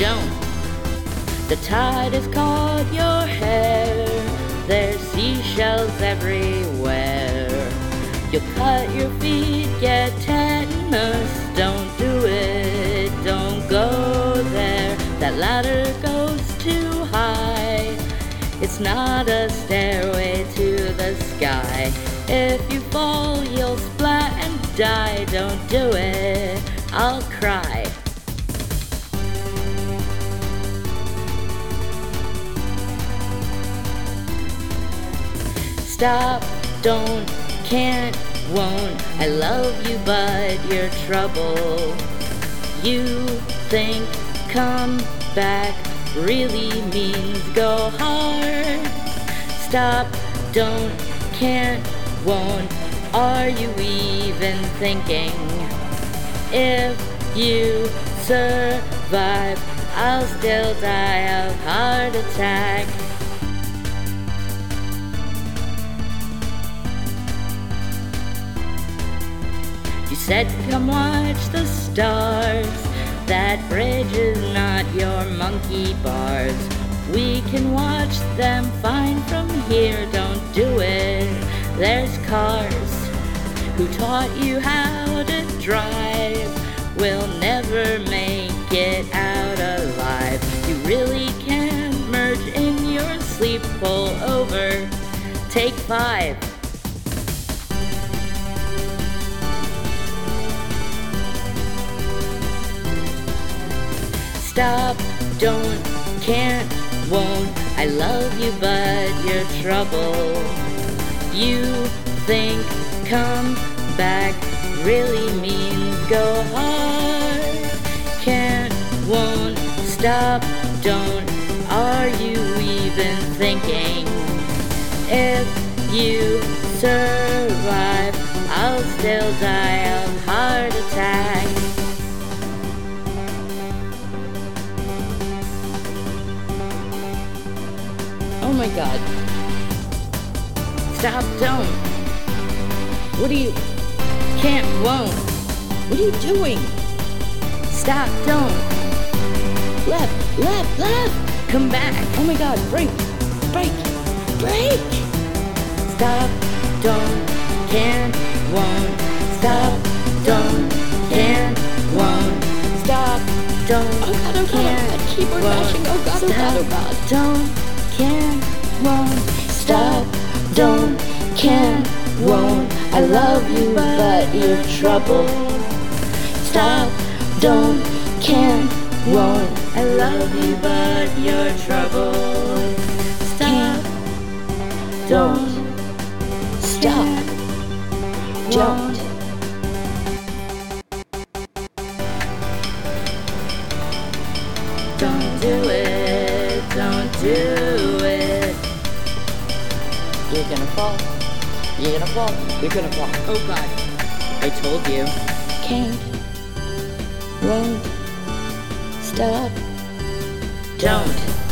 don't. The tide has caught your hair, there's seashells everywhere. You'll cut your feet, get tetanus, don't do it, don't go there. That ladder goes too high, it's not a stairway to the sky. If you fall, you'll splat and die, don't do it, I'll cry. Stop, don't, can't, won't. I love you, but you're trouble. You think come back really means go hard. Stop, don't, can't, won't. Are you even thinking? If you survive, I'll still die of heart attack. Said come watch the stars. That bridge is not your monkey bars. We can watch them fine from here, don't do it. There's cars who taught you how to drive. We'll never make it out alive. You really can merge in your sleep, pull over. Take five. Stop, don't, can't, won't. I love you, but you're trouble. You think come back really means go hard. Can't, won't, stop, don't. Are you even thinking? If you survive, I'll still die Oh my god. Stop, don't. What are you. Can't, won't. What are you doing? Stop, don't. Left, left, left. Come back. Oh my god, break, break, break. Stop, don't, can't, won't. Stop, don't, can't, won't. Stop, don't, Oh god, oh god, oh god, keyboard won't. mashing, oh god, oh god, oh god. Don't, can't, won't stop. Don't, can't, won't. I love you, but you're trouble. Stop. Don't, can't, won't. I love you, but you're trouble. Stop. Don't. Stop. Don't. Don't do it, don't do it. You're gonna fall. You're gonna fall. You're gonna fall. Oh god. I told you. Can't. Won't. Stop. Don't.